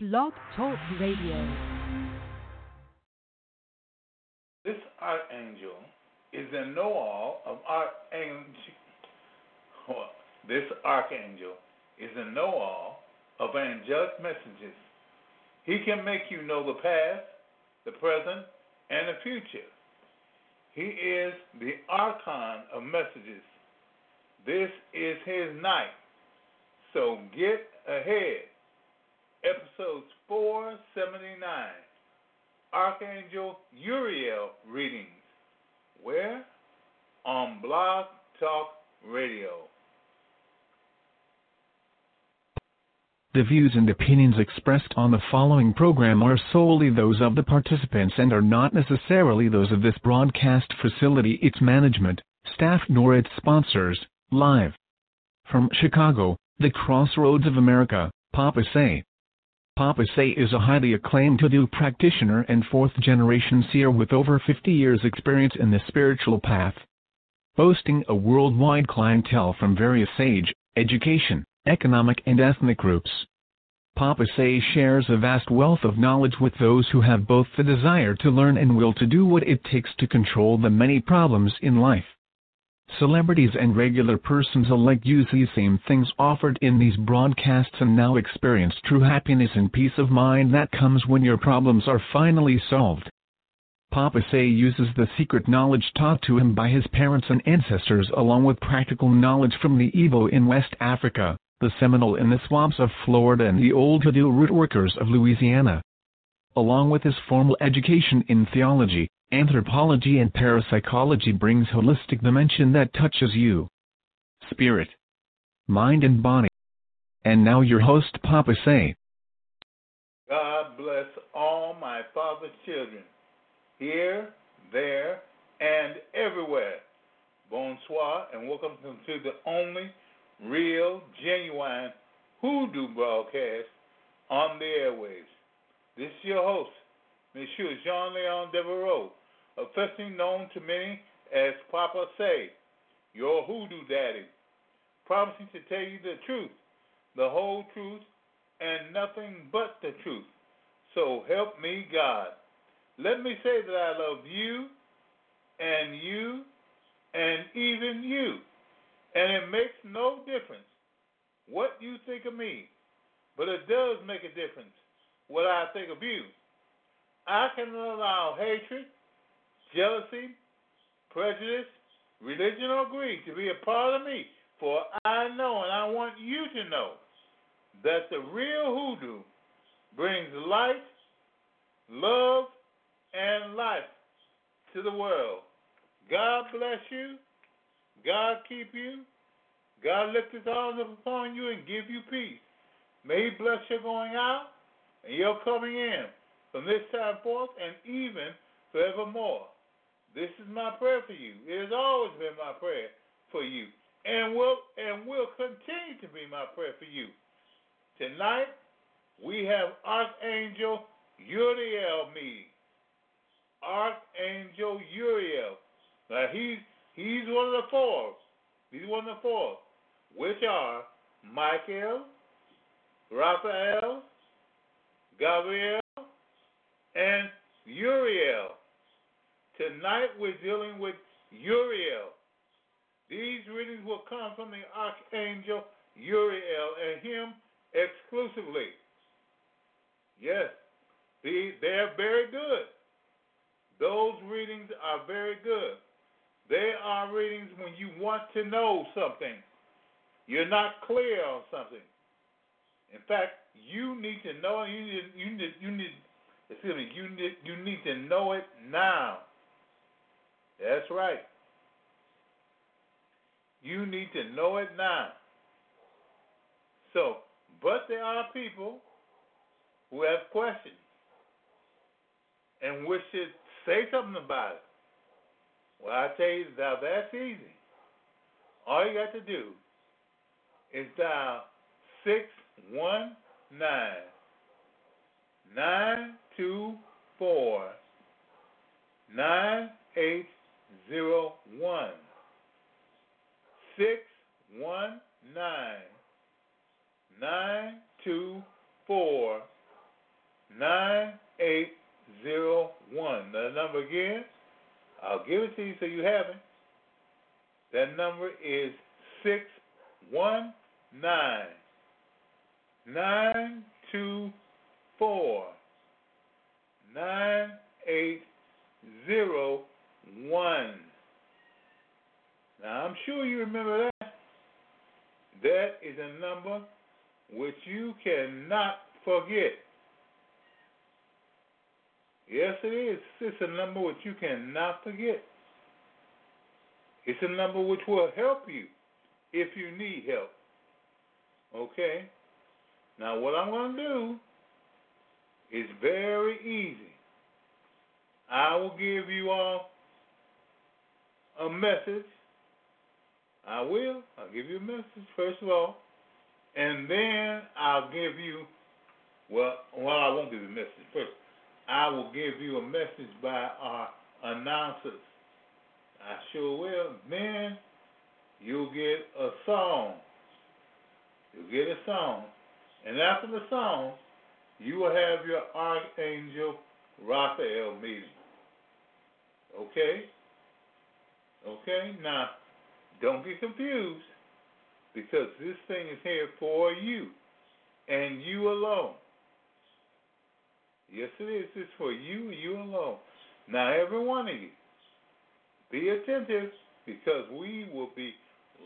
Blog Talk Radio. This archangel is the know-all of archangel. This archangel is the know-all of angelic messages. He can make you know the past, the present, and the future. He is the archon of messages. This is his night. So get ahead. Episodes 479. Archangel Uriel readings. Where? On Blog Talk Radio. The views and opinions expressed on the following program are solely those of the participants and are not necessarily those of this broadcast facility, its management, staff, nor its sponsors. Live from Chicago, the crossroads of America, Papa Say. Papa Say is a highly acclaimed Hoodoo practitioner and fourth generation seer with over 50 years' experience in the spiritual path. Boasting a worldwide clientele from various age, education, economic, and ethnic groups. Papa Say shares a vast wealth of knowledge with those who have both the desire to learn and will to do what it takes to control the many problems in life. Celebrities and regular persons alike use these same things offered in these broadcasts and now experience true happiness and peace of mind that comes when your problems are finally solved. Papa Say uses the secret knowledge taught to him by his parents and ancestors along with practical knowledge from the Igbo in West Africa, the Seminole in the swamps of Florida and the old Hoodoo root workers of Louisiana. Along with his formal education in theology, anthropology and parapsychology brings holistic dimension that touches you. Spirit, mind and body. And now your host Papa Say. God bless all my father's children, here, there, and everywhere. Bonsoir, and welcome to the only real, genuine hoodoo broadcast on the airwaves. This is your host, Monsieur Jean Leon Devereaux, affectionately known to many as Papa Say, your hoodoo daddy, promising to tell you the truth, the whole truth, and nothing but the truth. So help me God. Let me say that I love you and you and even you. And it makes no difference what you think of me, but it does make a difference what I think of you. I can allow hatred, jealousy, prejudice, religion, or greed to be a part of me, for I know and I want you to know that the real hoodoo brings light, love, and life to the world. God bless you. God keep you. God lift his arms up upon you and give you peace. May he bless your going out and your coming in from this time forth and even forevermore. This is my prayer for you. It has always been my prayer for you, and will and will continue to be my prayer for you. Tonight we have Archangel Uriel meeting. Archangel Uriel. Now he's he's one of the four. He's one of the four, which are Michael, Raphael, Gabriel, and Uriel. Tonight we're dealing with Uriel. These readings will come from the Archangel Uriel and him exclusively. Yes, they're very good. Those readings are very good. They are readings when you want to know something. You're not clear on something. In fact, you need to know. You need. You need. You need. Excuse me. You need. You need to know it now. That's right. You need to know it now. So, but there are people who have questions and wish to say something about it. Well, I tell you, now that's easy. All you got to do is dial six one nine nine two four nine eight zero one six one nine nine two four nine eight zero one. The number again, I'll give it to you so you have it. That number is six one nine nine two four nine eight zero 9801. Now, I'm sure you remember that. That is a number which you cannot forget. Yes, it is. It's a number which you cannot forget. It's a number which will help you if you need help. Okay? Now, what I'm going to do is very easy. I will give you all a message. I will. I'll give you a message, first of all. And then I'll give you, well, well, I won't give you a message first. I will give you a message by our announcers. I sure will. Then you'll get a song. You'll get a song. And after the song, you will have your Archangel Raphael meeting. Okay? Okay? Now, don't get confused because this thing is here for you and you alone. Yes, it is. It's for you, you alone. Now, every one of you, be attentive because we will be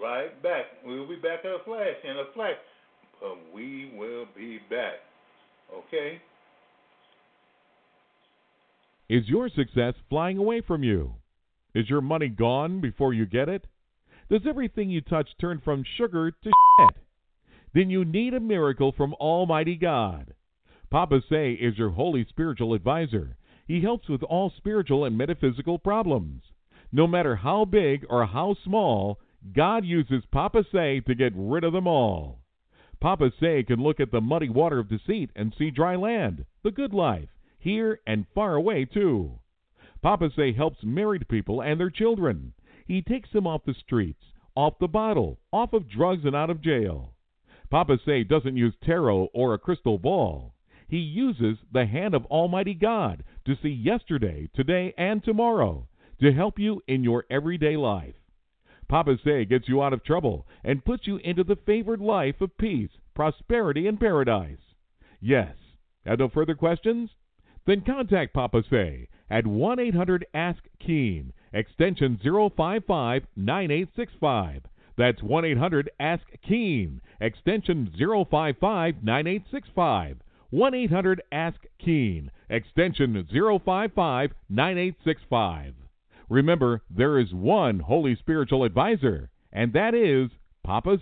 right back. We'll be back in a flash, in a flash, but we will be back. Okay? Is your success flying away from you? Is your money gone before you get it? Does everything you touch turn from sugar to shit? Then you need a miracle from Almighty God. Papa Say is your holy spiritual advisor. He helps with all spiritual and metaphysical problems. No matter how big or how small, God uses Papa Say to get rid of them all. Papa Say can look at the muddy water of deceit and see dry land, the good life, here and far away too. Papa Say helps married people and their children. He takes them off the streets, off the bottle, off of drugs and out of jail. Papa Say doesn't use tarot or a crystal ball. He uses the hand of Almighty God to see yesterday, today, and tomorrow to help you in your everyday life. Papa Say gets you out of trouble and puts you into the favored life of peace, prosperity, and paradise. Yes. Have no further questions? Then contact Papa Say at 1 800 Ask Keen, extension 055 9865. That's 1 800 Ask Keen, extension 055 9865. 1 800 Ask Keen, extension 055 9865. Remember, there is one holy spiritual advisor, and that is Papa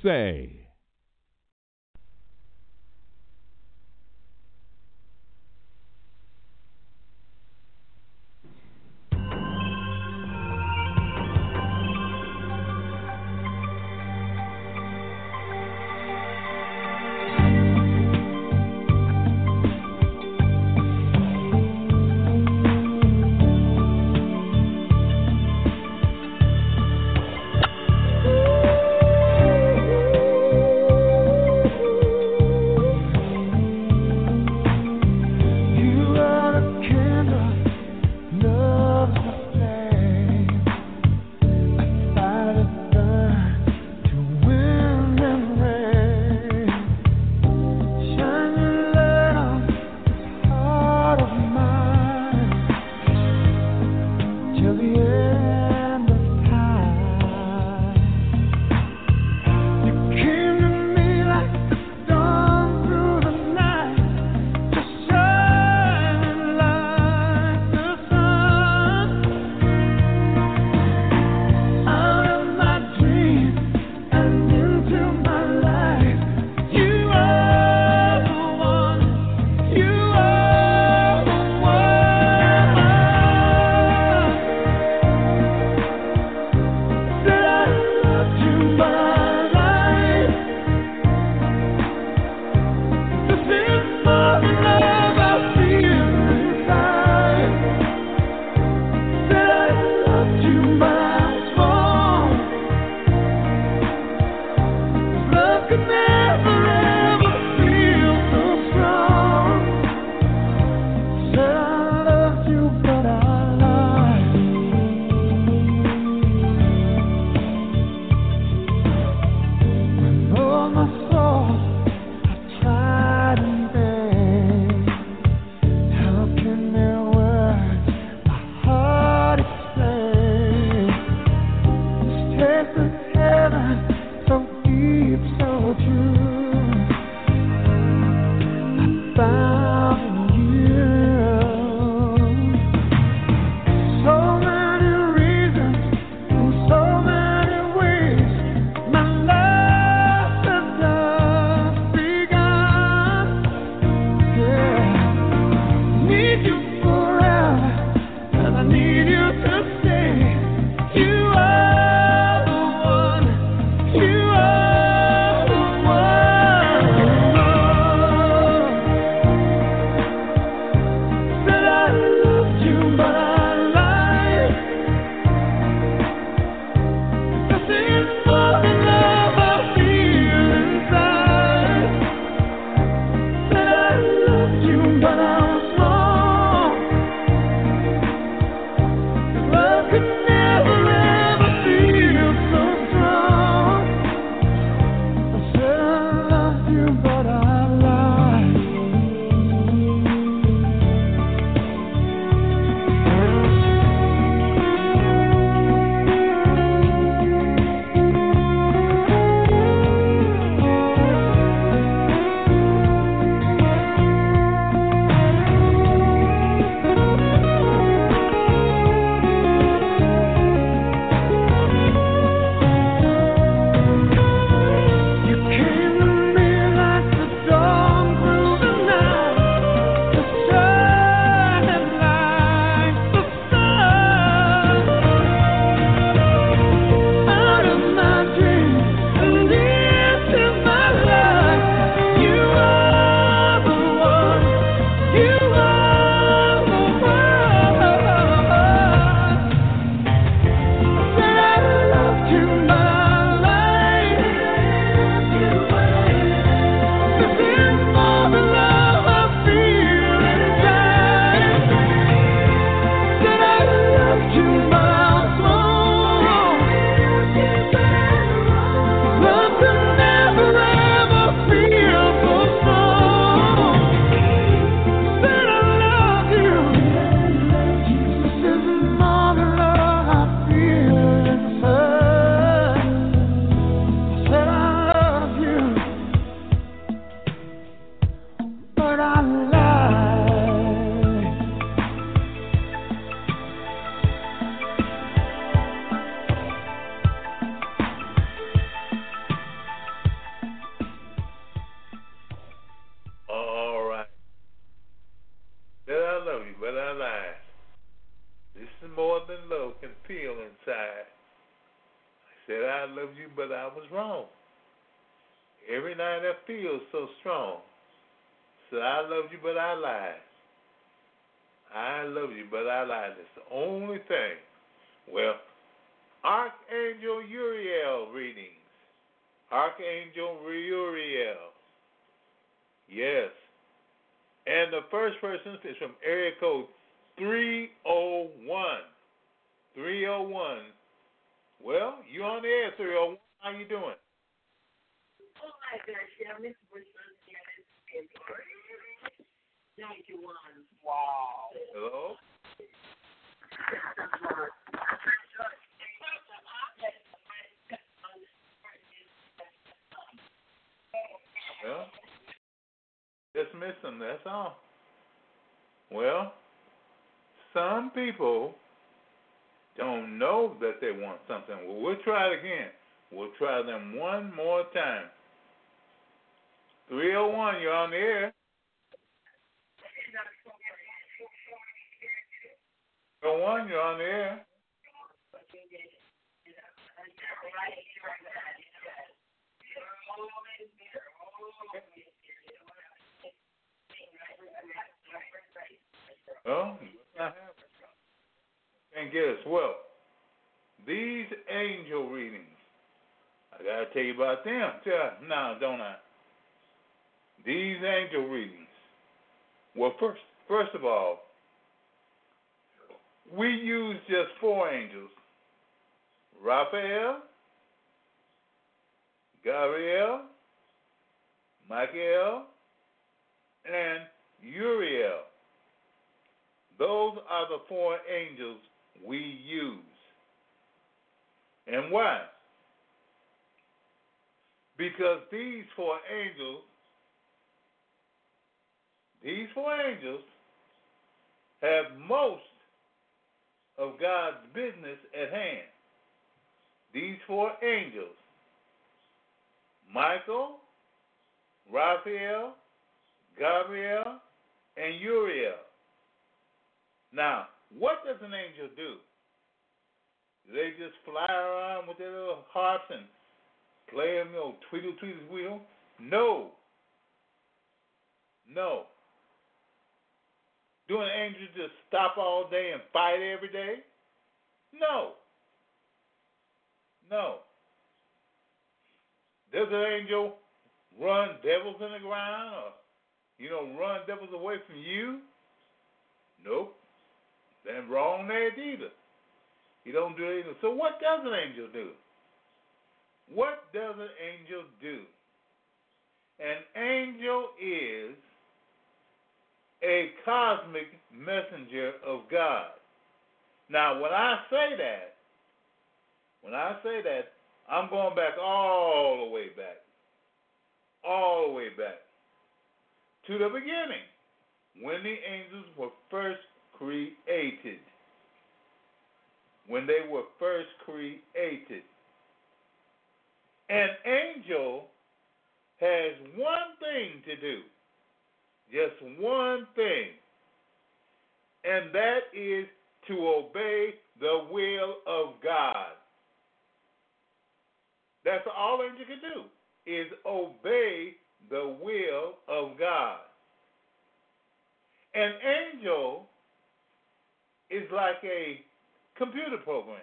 but I was wrong. Every night I feel so strong. So I love you, but I lied. I love you, but I lied. It's the only thing. Well, Archangel Uriel readings. Archangel Uriel. Yes. And the first person is from area code 301. 301 well, you on the air, 301. How you doing? Oh, my gosh. Yeah, Miss Bristol. Yeah, Miss 91. Wow. Hello? Well, just missing. that's all. Well, some people don't know that they want something. Well, we'll try it again. We'll try them one more time. 301, you're on the air. The one you're on the air. Oh, Guess well. These angel readings, I gotta tell you about them. Tell, now don't I? These angel readings. Well, first, first of all, we use just four angels: Raphael, Gabriel, Michael, and Uriel. Those are the four angels we use. And why? Because these four angels, these four angels have most of God's business at hand. These four angels, Michael, Raphael, Gabriel, and Uriel. Now, what does an angel do? They just fly around with their little harps and play them, little know, tweedle, tweedle. No. No. Do an angel just stop all day and fight every day? No. No. Does an angel run devils in the ground or, you know, run devils away from you? Nope. Then wrong there either. He don't do anything. So what does an angel do? What does an angel do? An angel is a cosmic messenger of God. Now, when I say that, when I say that, I'm going back all the way back. All the way back to the beginning when the angels were first created. When they were first created. An angel has one thing to do, just one thing, and that is to obey the will of God. That's all an angel can do is obey the will of God. An angel is like a computer program.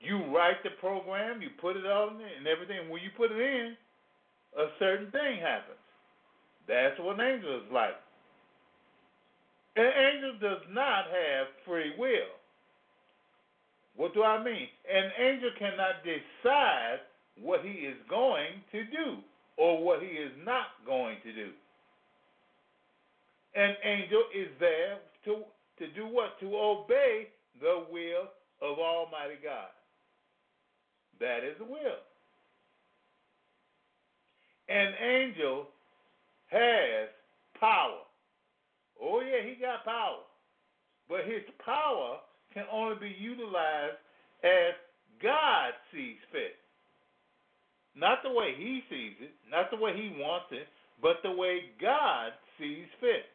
You write the program, you put it on it, and everything. When you put it in, a certain thing happens. That's what an angel is like. An angel does not have free will. What do I mean? An angel cannot decide what he is going to do or what he is not going to do. An angel is there to, to do what? To obey the will of Almighty God. That is the will. An angel has power. Oh, yeah, he got power. But his power can only be utilized as God sees fit. Not the way he sees it, not the way he wants it, but the way God sees fit.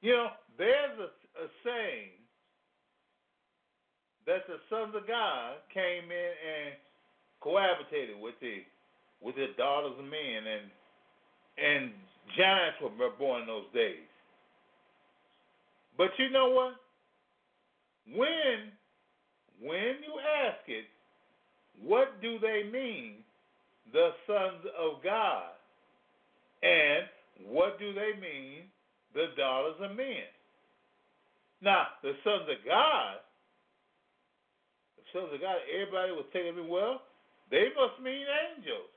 You know, there's a, a saying that the sons of God came in and cohabitated with the with the daughters of men and and giants were born in those days. But you know what? When when you ask it, what do they mean, the sons of God? And what do they mean, the daughters of men? Now, the sons of God, the sons of God, everybody will take me, well, they must mean angels.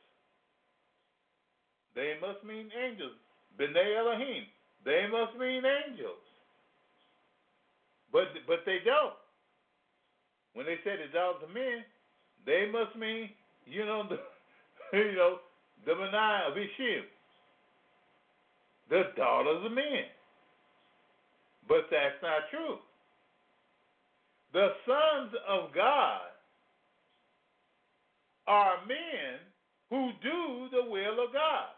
They must mean angels. B'nai Elohim. They must mean angels. But but they don't. When they say the daughters of men, they must mean, you know, the you know, the Benai of Ishim. The daughters of men. But that's not true. The sons of God are men who do the will of God.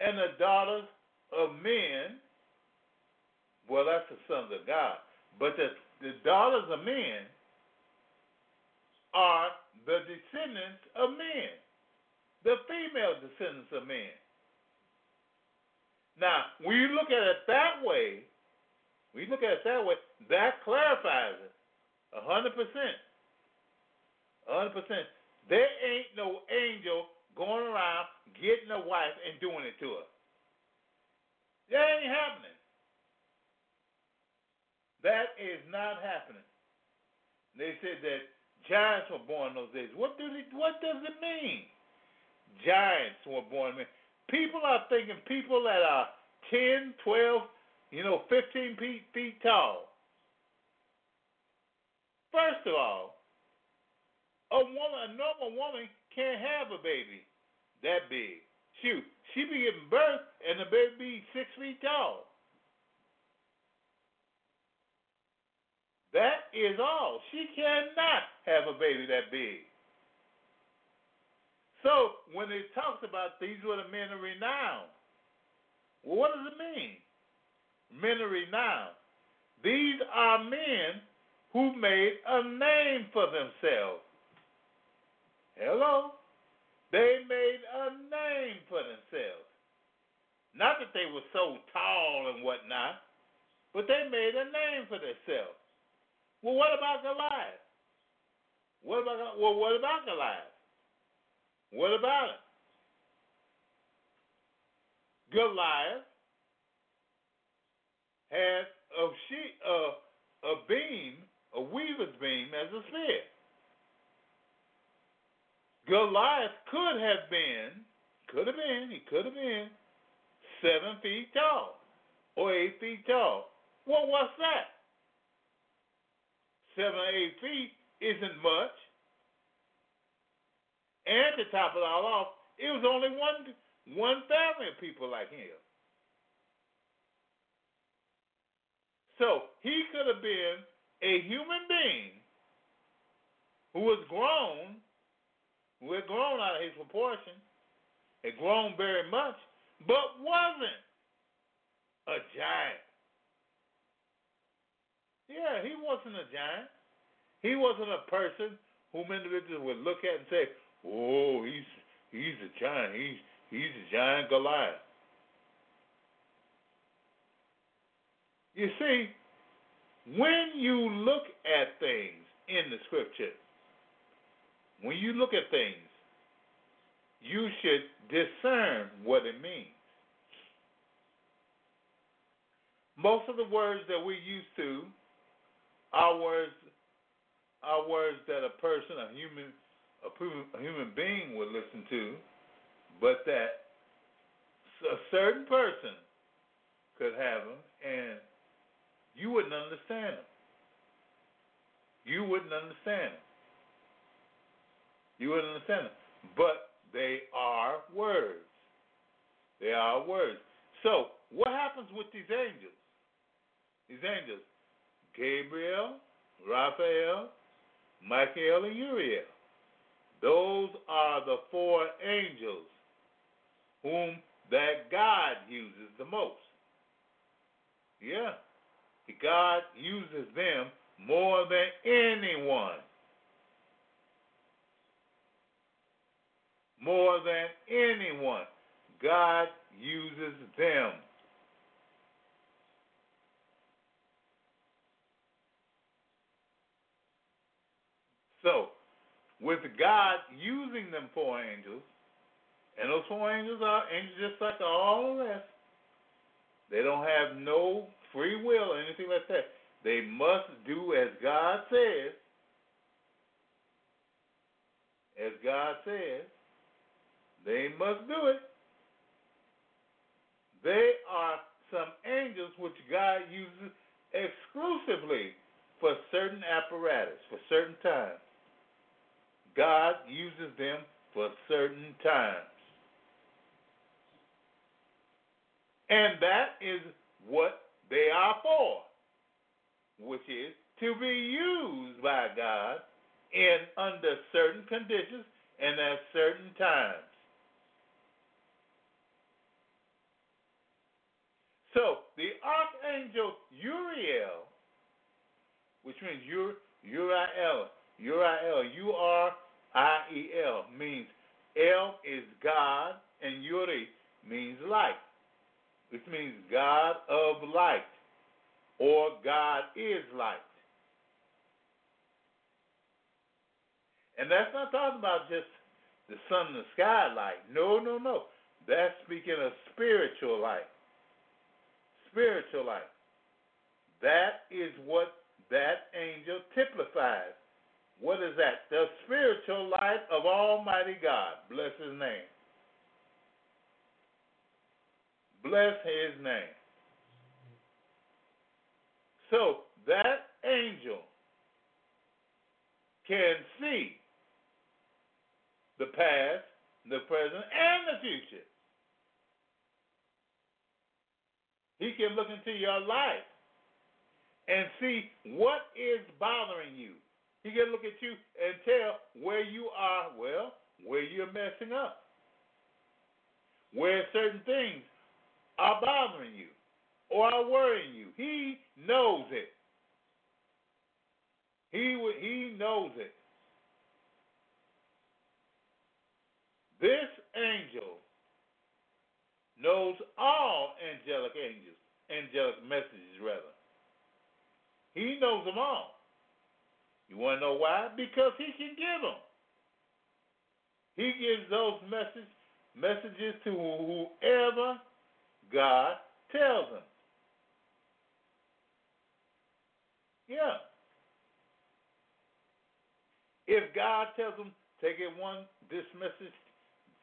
And the daughters of men, well, that's the sons of God. But the, the daughters of men are the descendants of men, the female descendants of men. Now, when you look at it that way, when you look at it that way, that clarifies it a hundred percent. A hundred percent. There ain't no angel going around getting a wife and doing it to her. That ain't happening. That is not happening. They said that Giants were born those days. What do they, what does it mean? Giants were born. People are thinking people that are 10, 12, you know, 15 feet, feet tall. First of all, a woman, a normal woman can't have a baby that big. Shoot, she be giving birth and the baby be six feet tall. That is all. She cannot have a baby that big. So when it talks about these were the men of renown, well, what does it mean? Men of renown. These are men who made a name for themselves. Hello? They made a name for themselves. Not that they were so tall and whatnot, but they made a name for themselves. Well, what about Goliath? What about well? What about Goliath? What about it? Goliath had a sheet, uh, a beam, a weaver's beam as a spear. Goliath could have been, could have been, he could have been seven feet tall or eight feet tall. Well, what's that? Seven eight feet isn't much. And to top it all off, it was only one one family of people like him. So he could have been a human being who was grown, who had grown out of his proportion, had grown very much, but wasn't a giant. Yeah, he wasn't a giant. He wasn't a person whom individuals would look at and say, "Oh, he's he's a giant. He's he's a giant Goliath." You see, when you look at things in the scripture, when you look at things, you should discern what it means. Most of the words that we're used to are words are words that a person, a human, a human being would listen to, but that a certain person could have them, and you wouldn't understand them. You wouldn't understand them. You wouldn't understand them. But they are words. They are words. So, what happens with these angels? These angels, Gabriel, Raphael, Michael, and Uriel. Those are the four angels whom that God uses the most. Yeah. God uses them more than anyone. More than anyone. God uses them. So, with God using them four angels, and those four angels are angels just like all the rest, they don't have no free will or anything like that. They must do as God says. As God says, they must do it. They are some angels which God uses exclusively for certain apparatus, for certain times. God uses them for certain times. And that is what they are for, which is to be used by God in under certain conditions and at certain times. So the archangel Uriel, which means Ur, Uriel, Uriel, U R I E L, means El is God, and Yuri means light which means God of light, or God is light. And that's not talking about just the sun and the sky light. No, no, no. That's speaking of spiritual light. Spiritual light. That is what that angel typifies. What is that? The spiritual light of Almighty God. Bless his name. Bless his name. So that angel can see the past, the present, and the future. He can look into your life and see what is bothering you. He can look at you and tell where you are, well, where you're messing up. Where certain things are bothering you or are worrying you. He knows it. He he knows it. This angel knows all angelic angels, angelic messages rather. He knows them all. You want to know why? Because he can give them. He gives those message, messages to whoever God tells him. Yeah. If God tells him, take it one, this message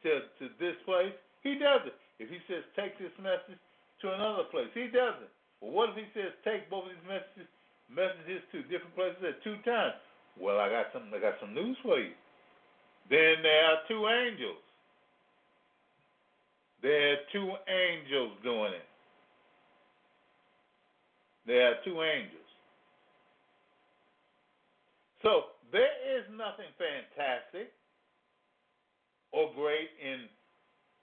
to, to this place, he does it. If he says, take this message to another place, he does it. Well, what if he says, take both of these messages, messages to different places at two times? Well, I got some, I got some news for you. Then there are two angels. There are two angels doing it. There are two angels. So there is nothing fantastic or great in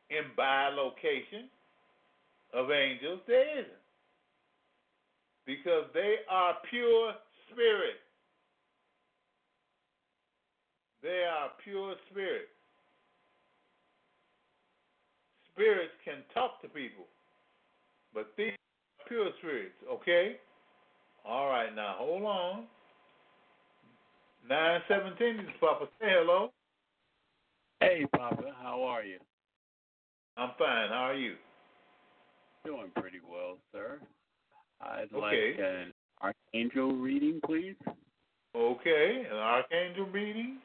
in bilocation of angels. There isn't. Because they are pure spirit. They are pure spirit. Spirits can talk to people, but these are pure spirits, okay? All right, now hold on. 917 is Papa. Say hello. Hey, Papa. How are you? I'm fine. How are you? Doing pretty well, sir. I'd Okay. like an archangel reading, please. Okay, an archangel reading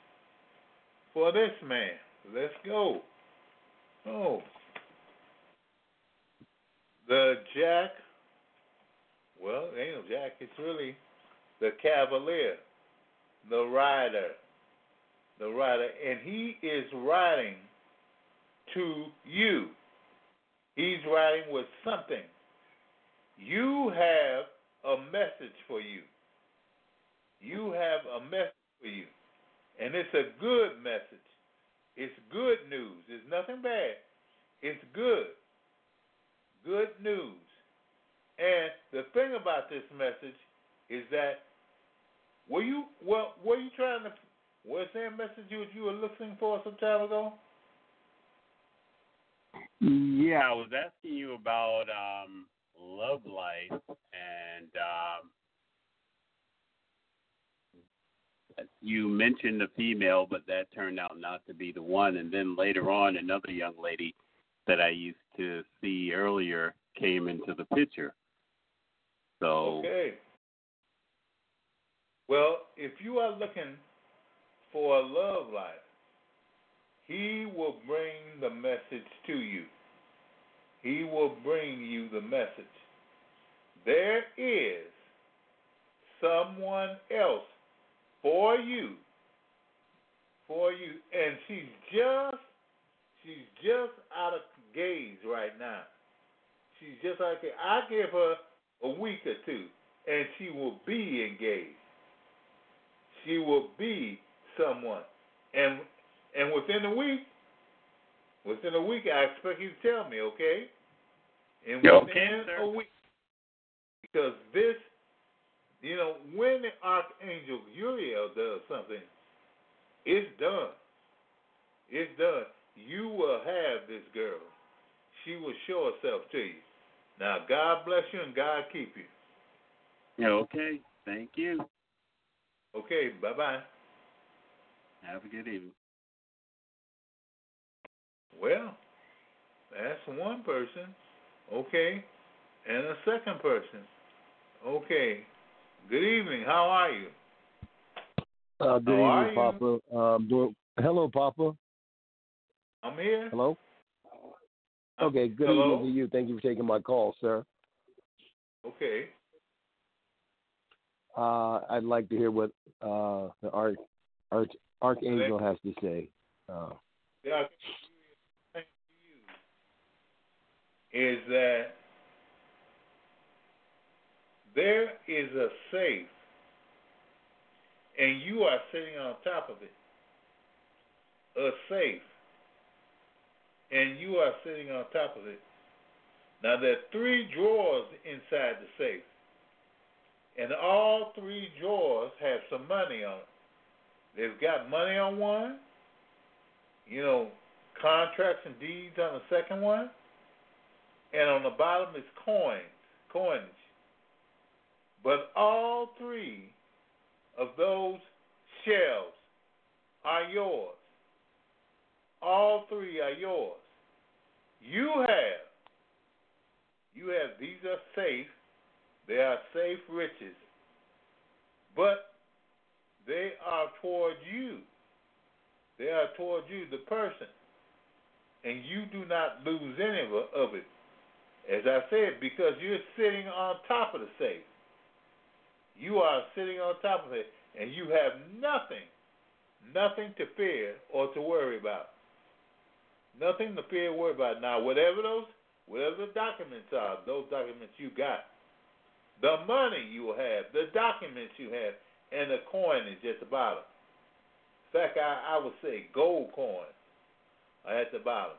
for this man. Let's go. Oh. The Jack, well, it ain't no Jack, it's really the Cavalier, the rider. The rider, and he is riding to you. He's riding with something. You have a message for you. You have a message for you. And it's a good message. It's good news. It's nothing bad. It's good. Good news. And the thing about this message is that were you well were you trying to was there a message you you were listening for some time ago? Yeah, I was asking you about um, love life and um, you mentioned a female, but that turned out not to be the one. And then later on, another young lady that I used to see earlier came into the picture. So Okay. Well, if you are looking for a love life, he will bring the message to you. He will bring you the message. There is someone else for you. For you. And she's just she's just out of gaze right now. She's just like I give her a week or two and she will be engaged. She will be someone. And and within a week, within a week I expect you to tell me, okay? And Yeah, within okay, sir. a week because this you know, when the Archangel Uriel does something, it's done. It's done. You will have this girl. She will show herself to you. Now, God bless you and God keep you. yeah, okay. Thank you. Okay, bye bye. Have a good evening. Well, that's one person. Okay. And a second person. Okay. Good evening. How are you? Uh, good How evening, Papa. Um, hello, Papa. I'm here. Hello. Okay, good Hello? evening to you. Thank you for taking my call, sir. Okay. Uh, I'd like to hear what uh, the Arch, Arch, Archangel has to say. Uh, Yeah, thing to you is that there is a safe, and you are sitting on top of it. A safe, and you are sitting on top of it. Now there are three drawers inside the safe, and all three drawers have some money on it. They've got money on one, you know, contracts and deeds on the second one, and on the bottom is coins, coinage. But all three of those shelves are yours. All three are yours. You have you have, these are safe, they are safe riches, but they are toward you. They are toward you, the person, and you do not lose any of it. As I said, because you're sitting on top of the safe. You are sitting on top of it, and you have nothing, nothing to fear or to worry about. Nothing to fear or worry about. Now, whatever those, whatever the documents are, those documents you got, the money you have, the documents you have, and the coin is at the bottom. In fact, I, I would say gold coins are at the bottom.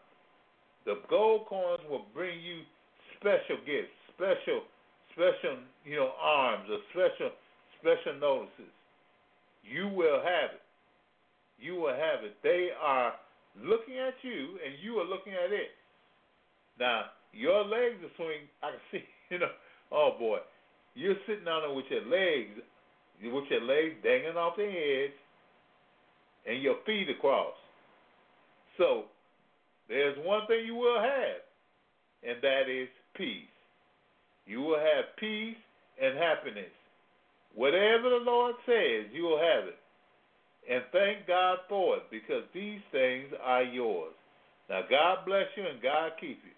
The gold coins will bring you special gifts, special, special, you know, arms or special, special notices. You will have it. You will have it. They are looking at you, and you are looking at it. Now, your legs are swinging. I can see, you know, oh boy, you're sitting on it with your legs, with your legs dangling off the edge, and your feet across. So, there's one thing you will have, and that is peace. You will have peace and happiness. Whatever the Lord says, you will have it. And thank God for it because these things are yours. Now, God bless you and God keep you.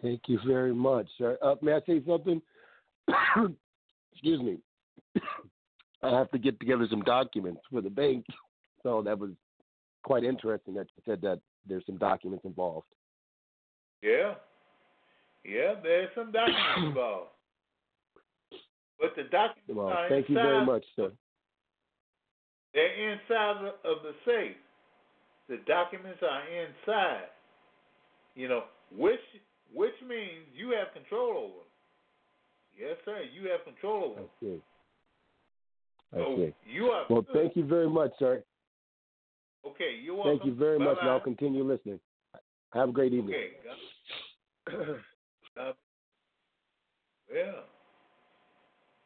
Thank you very much, sir. Uh, may I say something? Excuse me. I have to get together some documents for the bank. So that was quite interesting that you said that there's some documents involved. Yeah. Yeah, there's some documents involved. But the documents Well, are thank you very much, sir. They're inside of the safe. The documents are inside. You know, which which means you have control over them. Yes, sir. You have control over I them. see. I So see. you are Well, good. thank you very much, sir. Okay, you're welcome. Thank you very much, and I'll continue listening. Have a great evening. Okay. Well,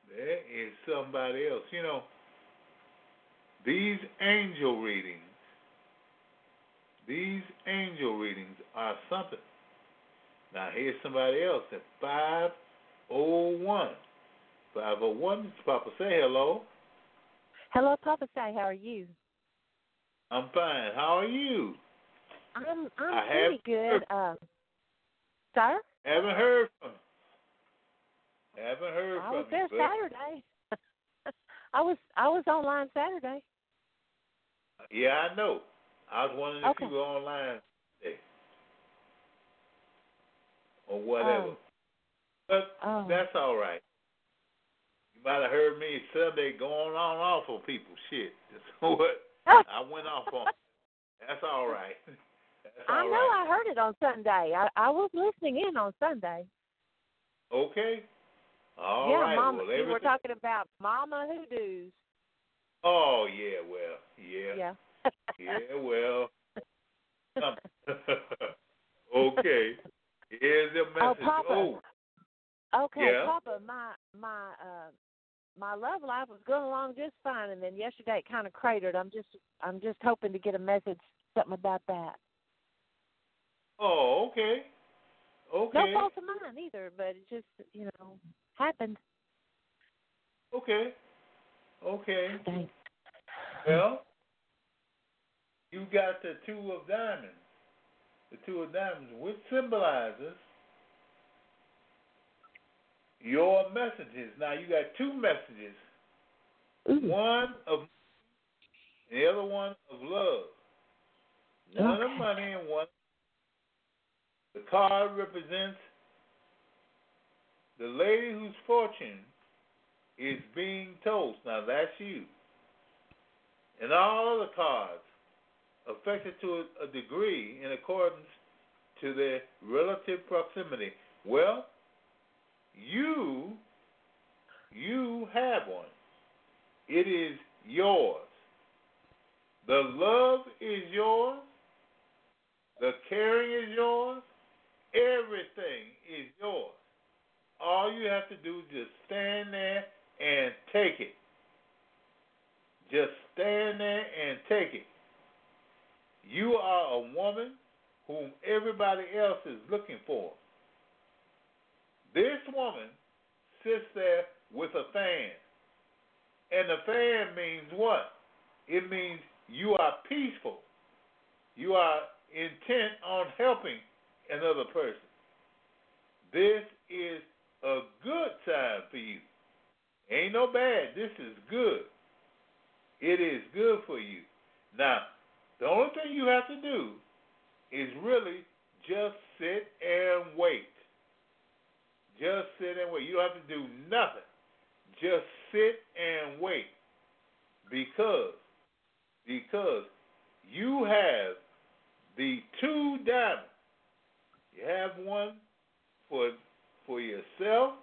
there is somebody else. You know, these angel readings, these angel readings are something. Now, here's somebody else at 501. 501, Papa, say hello. Hello, Papa Say. How are you? I'm fine. How are you? I'm I'm I pretty good. Um, sir, Haven't heard from Haven't heard I from was you. there but- Saturday. I was I was online Saturday. Yeah, I know. I was wondering if Okay. you were online today. Or whatever. Oh. but Oh. that's all right. You might have heard me Sunday going on off on people. Shit. So what? I went off on. That's all right. I know right. I heard it on Sunday. I I was listening in on Sunday. Okay. All yeah, right. Mama. Well, were talking about Mama Hoodoos. Oh yeah. Well. Yeah. Yeah. Yeah. Well. okay. Here's the Oh, message. Papa. Oh, Okay, Yeah. Papa, my my uh my love life was going along just fine, and then yesterday it kind of cratered. I'm just I'm just hoping to get a message something about that. Oh, okay. Okay. No fault of mine either, but it just you know happened. Okay. Okay. Thanks. Well, you got the two of diamonds. The two of diamonds, which symbolizes your messages. Now you got two messages. Ooh. One of the other one of love. One of money and one the card represents the lady whose fortune is being told. Now that's you. And all other cards affected to a, degree in accordance to their relative proximity. Well, you you have one. It is yours. The love is yours. The caring is yours. Everything is yours. All you have to do is just stand there and take it. Just stand there and take it. You are a woman whom everybody else is looking for. This woman sits there with a fan. And the fan means what? It means you are peaceful. You are intent on helping another person. This is a good time for you. Ain't no bad. This is good. It is good for you. Now, the only thing you have to do is really just sit and wait. Just sit and wait. You don't have to do nothing. Just sit and wait. Because because you have the two diamonds. You have one for for yourself,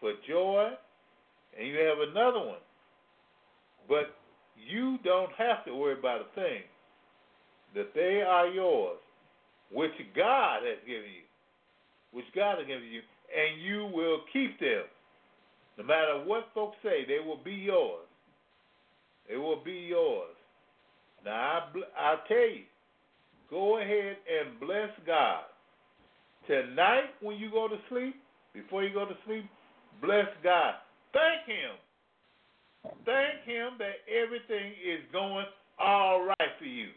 for joy, and you have another one. But you don't have to worry about a thing. That they are yours, which God has given you, which God has given you, and you will keep them. No matter what folks say, they will be yours. They will be yours. Now, I, I tell you, go ahead and bless God. Tonight, when you go to sleep, before you go to sleep, bless God. Thank Him. Thank Him that everything is going all right for you.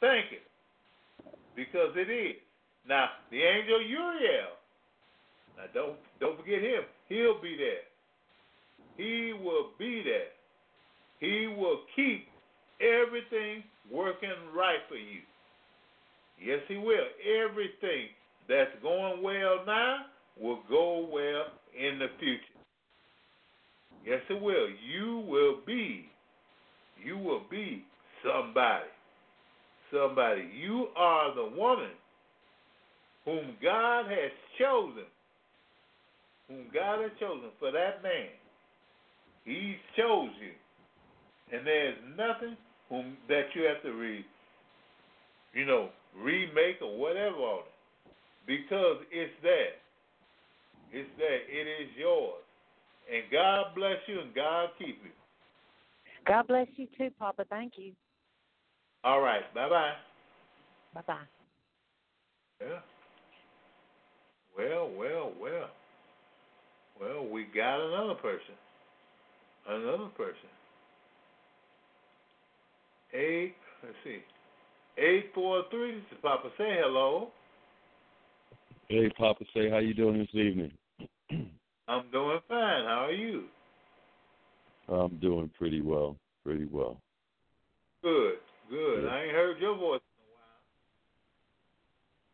Thank Him. Because it is. Now, the angel Uriel, now don't don't forget him. He'll be there. He will be there. He will keep everything working right for you. Yes, he will. Everything that's going well now will go well in the future. Yes, it will. You will be, you will be somebody. Somebody. You are the woman whom God has chosen whom God has chosen for that man. He chose you. And there's nothing whom that you have to read, you know, remake or whatever on it. Because it's there. It's there. It is yours. And God bless you and God keep you. God bless you too, Papa. Thank you. All right. Bye bye. Bye bye. Yeah. Well, well, well. Well, we got another person. Another person. Eight, let's see. 843, this is Papa. Say hello. Hey, Papa. Say, how you doing this evening? I'm doing fine. How are you? I'm doing pretty well. Pretty well. Good, good. Yeah. I ain't heard your voice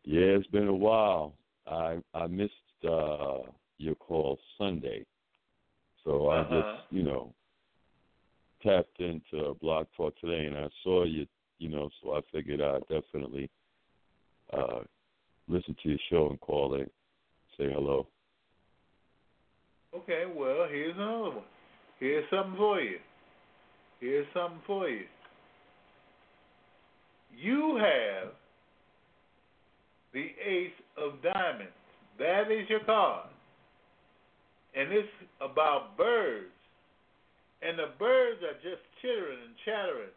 in a while. Yeah, it's been a while. I I missed uh your call Sunday. So uh-huh. I just, you know, tapped into Blog Talk today and I saw you, you know, so I figured I'd definitely uh, listen to your show and call and say hello. Okay, well, here's another one. Here's something for you. Here's something for you. You have the Ace of Diamonds. That is your card and it's about birds. And the birds are just chittering and chattering.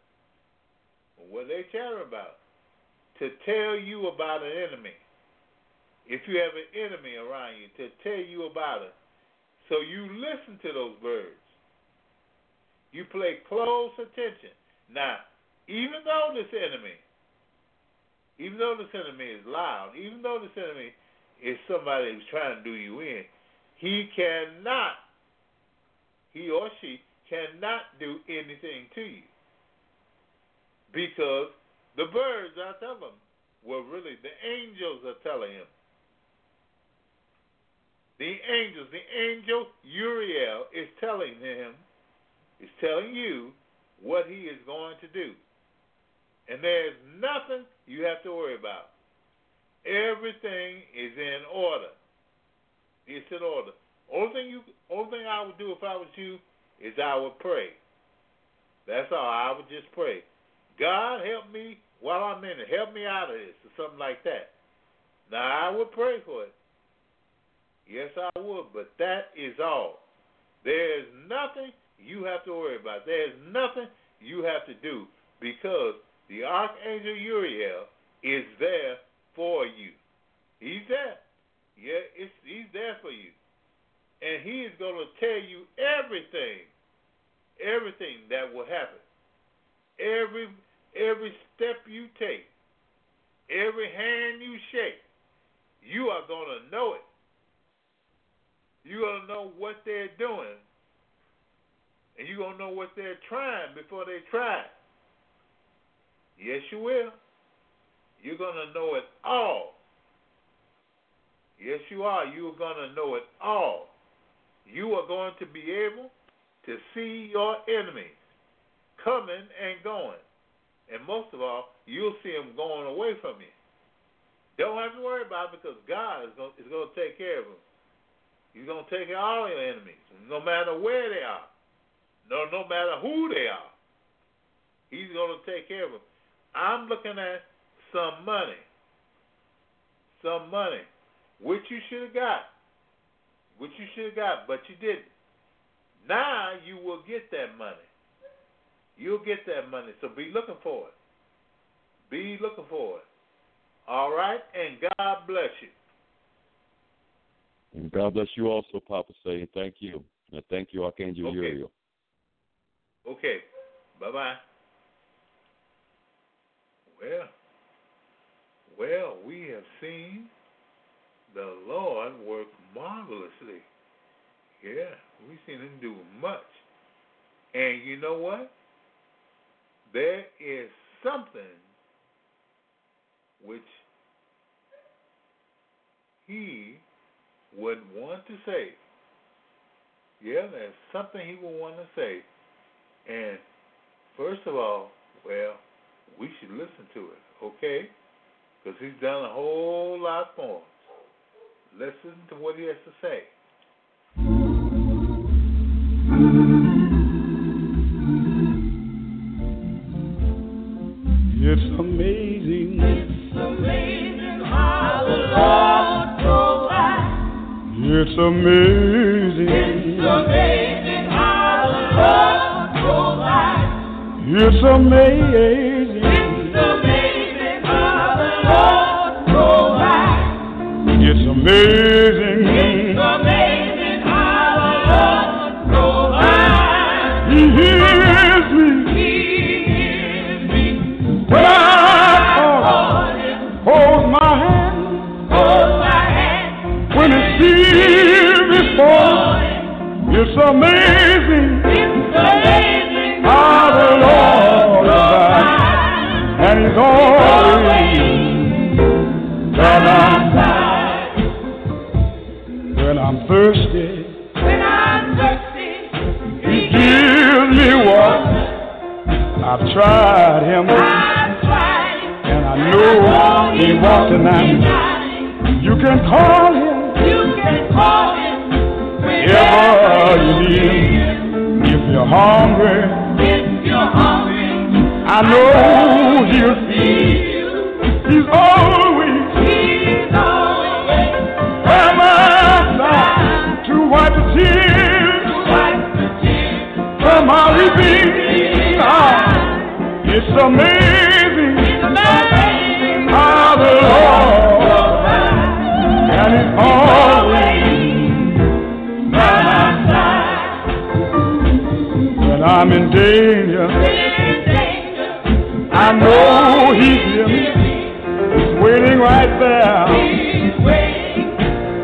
What they chatter about? To tell you about an enemy. If you have an enemy around you, to tell you about it. So you listen to those birds. You play close attention. Now, even though this enemy, even though this enemy is loud, even though this enemy is somebody who's trying to do you in, he cannot, he or she cannot do anything to you. Because the birds are telling him, well, really, the angels are telling him. The angels, the angel Uriel is telling him, is telling you what he is going to do. And there's nothing you have to worry about. Everything is in order. It's in order. Only thing you, only thing I would do if I was you is I would pray. That's all. I would just pray. God help me while I'm in it. Help me out of this or something like that. Now I would pray for it. Yes, I would, but that is all. There's nothing you have to worry about. There's nothing you have to do because the Archangel Uriel is there for you. He's there. Yeah, he's there for you. And and He is going to tell you everything, everything that will happen. Every every step you take, every hand you shake, you are going to know it. You're going to know what they're doing, and you're going to know what they're trying before they try. Yes, you will. You're going to know it all. Yes, you are. You are going to know it all. You are going to be able to see your enemies coming and going. And most of all, you'll see them going away from you. Don't have to worry about it because God is going, to take care of them. He's going to take care of all your enemies, no matter where they are, no, no matter who they are. He's going to take care of them. I'm looking at some money, some money, which you should have got, which you should have got, but you didn't. Now you will get that money. You'll get that money. So be looking for it. Be looking for it. All right? And God bless you. And God bless you also, Papa Say. Thank you. And thank you, Archangel okay. Uriel. Okay. Bye bye. Well, well, we have seen the Lord work marvelously. Yeah, we've seen him do much. And you know what? There is something which he would want to say. Yeah, there's something he would want to say. And first of all, well, we should listen to it, okay? Because he's done a whole lot more. Listen to what he has to say. It's amazing. It's amazing how the Lord provides. It's amazing. It's amazing how the Lord provides. It's amazing. Amazing It's amazing how the Lord provides. And he's always by my side. When I'm thirsty, When I'm thirsty, he gives me water. I've tried him it. and I know he won't deny me. You can call him You can call him whenever you need. If you're hungry, If you're hungry, I know he'll feed. He's always he's always by my side to wipe the tears wipe the tears from my weeping eyes. It's amazing It's amazing how the Lord and He's always I'm in danger. I know He's here. He's waiting right there. He's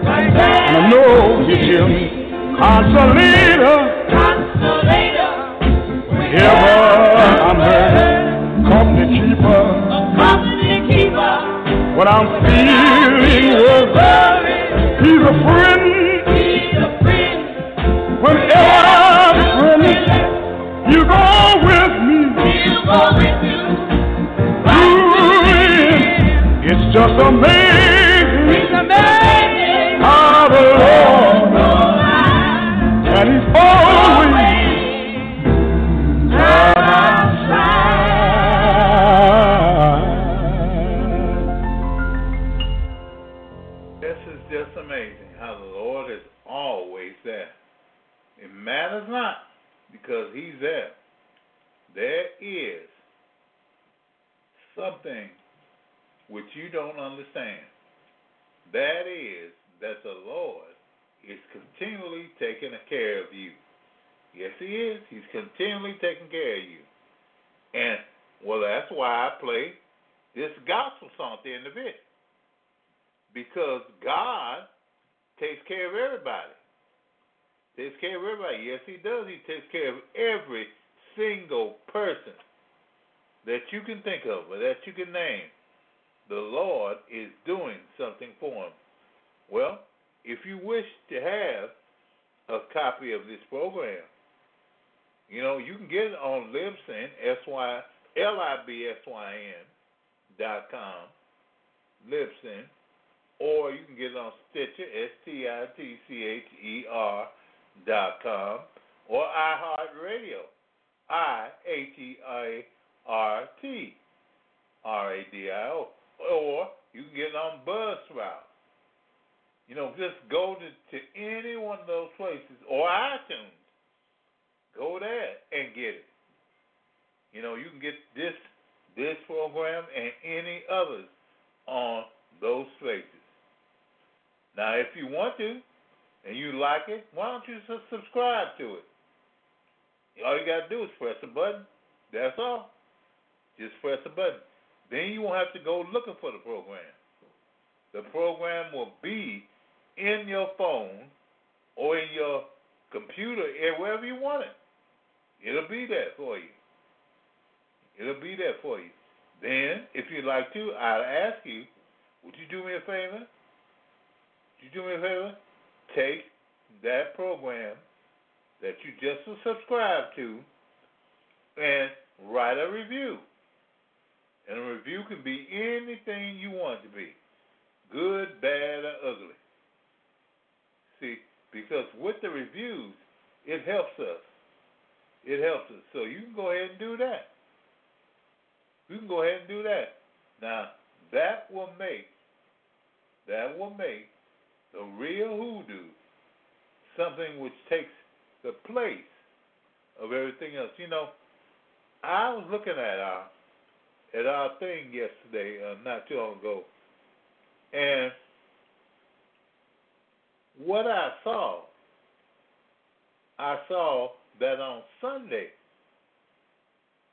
And I know He'll hear me. Consolator, whenever. Company keeper, company when I'm feeling worried. He's a friend don't understand. That is that the Lord is continually taking care of you. Yes, He is. He's continually taking care of you. And, well, that's why I play this gospel song at the end of it. Because God takes care of everybody. Takes care of everybody. Yes, He does. He takes care of every single person that you can think of or that you can name. The Lord is doing something for him. Well, if you wish to have a copy of this program, you know, you can get it on Libsyn, S-Y, L-I-B-S-Y-N dot com, Libsyn, or you can get it on Stitcher, S-T-I-T-C-H-E-R dot com, or iHeartRadio, I-H-E-A-R-T, R-A-D-I-O, or you can get on Buzzsprout. You know, just go to, to any one of those places, or iTunes. Go there and get it. You know, you can get this this program and any others on those places. Now, if you want to and you like it, why don't you just subscribe to it? All you got to do is press a button. That's all. Just press a button. Then you won't have to go looking for the program. The program will be in your phone or in your computer, eh, wherever you want it. It'll be there for you. It'll be there for you. Then, if you'd like to, I'd ask you, would you do me a favor? Would you do me a favor? Take that program that you just subscribed to and write a review. And a review can be anything you want to be good, bad, or ugly. See, because with the reviews, it helps us. It helps us. So you can go ahead and do that. You can go ahead and do that. Now, that will make that will make the real hoodoo something which takes the place of everything else. You know, I was looking at our at our thing yesterday, uh, not too long ago, and what I saw, I saw that on Sunday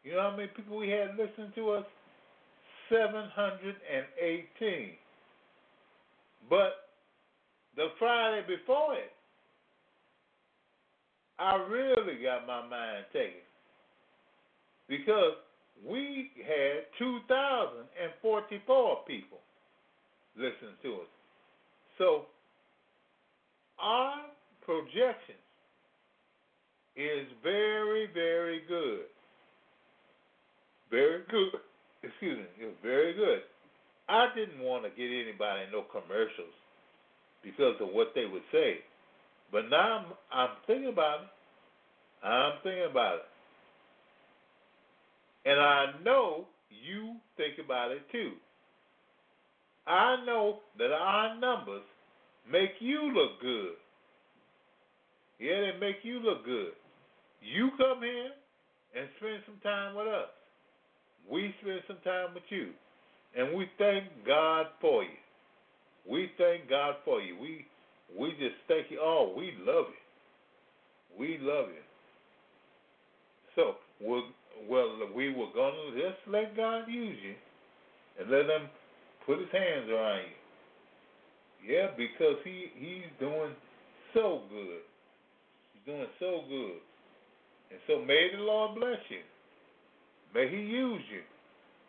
you know how many people we had listening to us? 718. But the Friday before it, I really got my mind taken because we had 2,044 people listening to us. So our projection is very, very good. Very good. Excuse me. It was very good. I didn't want to get anybody no commercials because of what they would say. But now I'm, I'm thinking about it. I'm thinking about it. And I know you think about it too. I know that our numbers make you look good. Yeah, they make you look good. You come here and spend some time with us we spend some time with you. And we thank God for you. We thank God for you. We we just thank you. Oh, we love you. We love you. So, we'll, well, we were going to just let God use you and let Him put His hands around you. Yeah, because He He's doing so good. He's doing so good. And so may the Lord bless you. May He use you.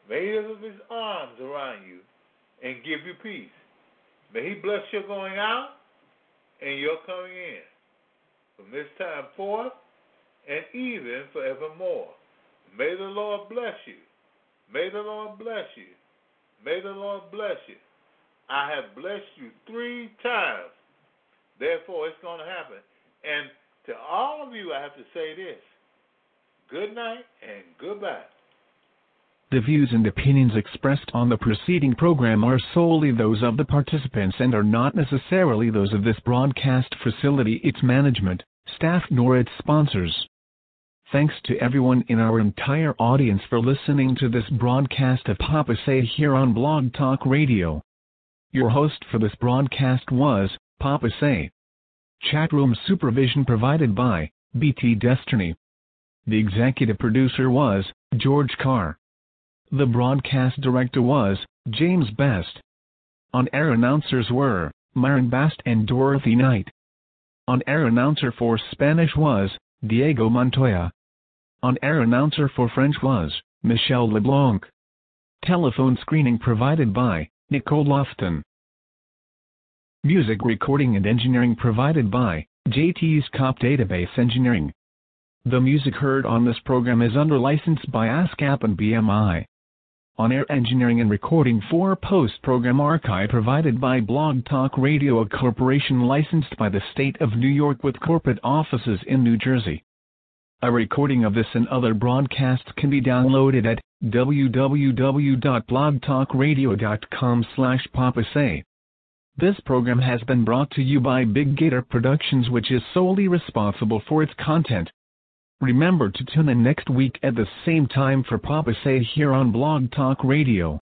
May He lift His arms around you and give you peace. May He bless your going out and your coming in from this time forth and even forevermore. May the Lord bless you. May the Lord bless you. May the Lord bless you. I have blessed you three times. Therefore, it's going to happen. And to all of you, I have to say this good night and goodbye. The views and opinions expressed on the preceding program are solely those of the participants and are not necessarily those of this broadcast facility, its management, staff, nor its sponsors. Thanks to everyone in our entire audience for listening to this broadcast of Papa Say here on Blog Talk Radio. Your host for this broadcast was Papa Say. Chat room supervision provided by BT Destiny. The executive producer was George Carr. The broadcast director was James Best. On-air announcers were Myron Bast and Dorothy Knight. On-air announcer for Spanish was Diego Montoya. On-air announcer for French was Michelle LeBlanc. Telephone screening provided by Nicole Lofton. Music recording and engineering provided by JT's Cop Database Engineering. The music heard on this program is under license by ASCAP and BMI. On-air engineering and recording for post-program archive provided by Blog Talk Radio a corporation licensed by the state of New York with corporate offices in New Jersey. A recording of this and other broadcasts can be downloaded at www.blogtalkradio.com slash papasay. This program has been brought to you by Big Gator Productions which is solely responsible for its content. Remember to tune in next week at the same time for Papa Say here on Blog Talk Radio.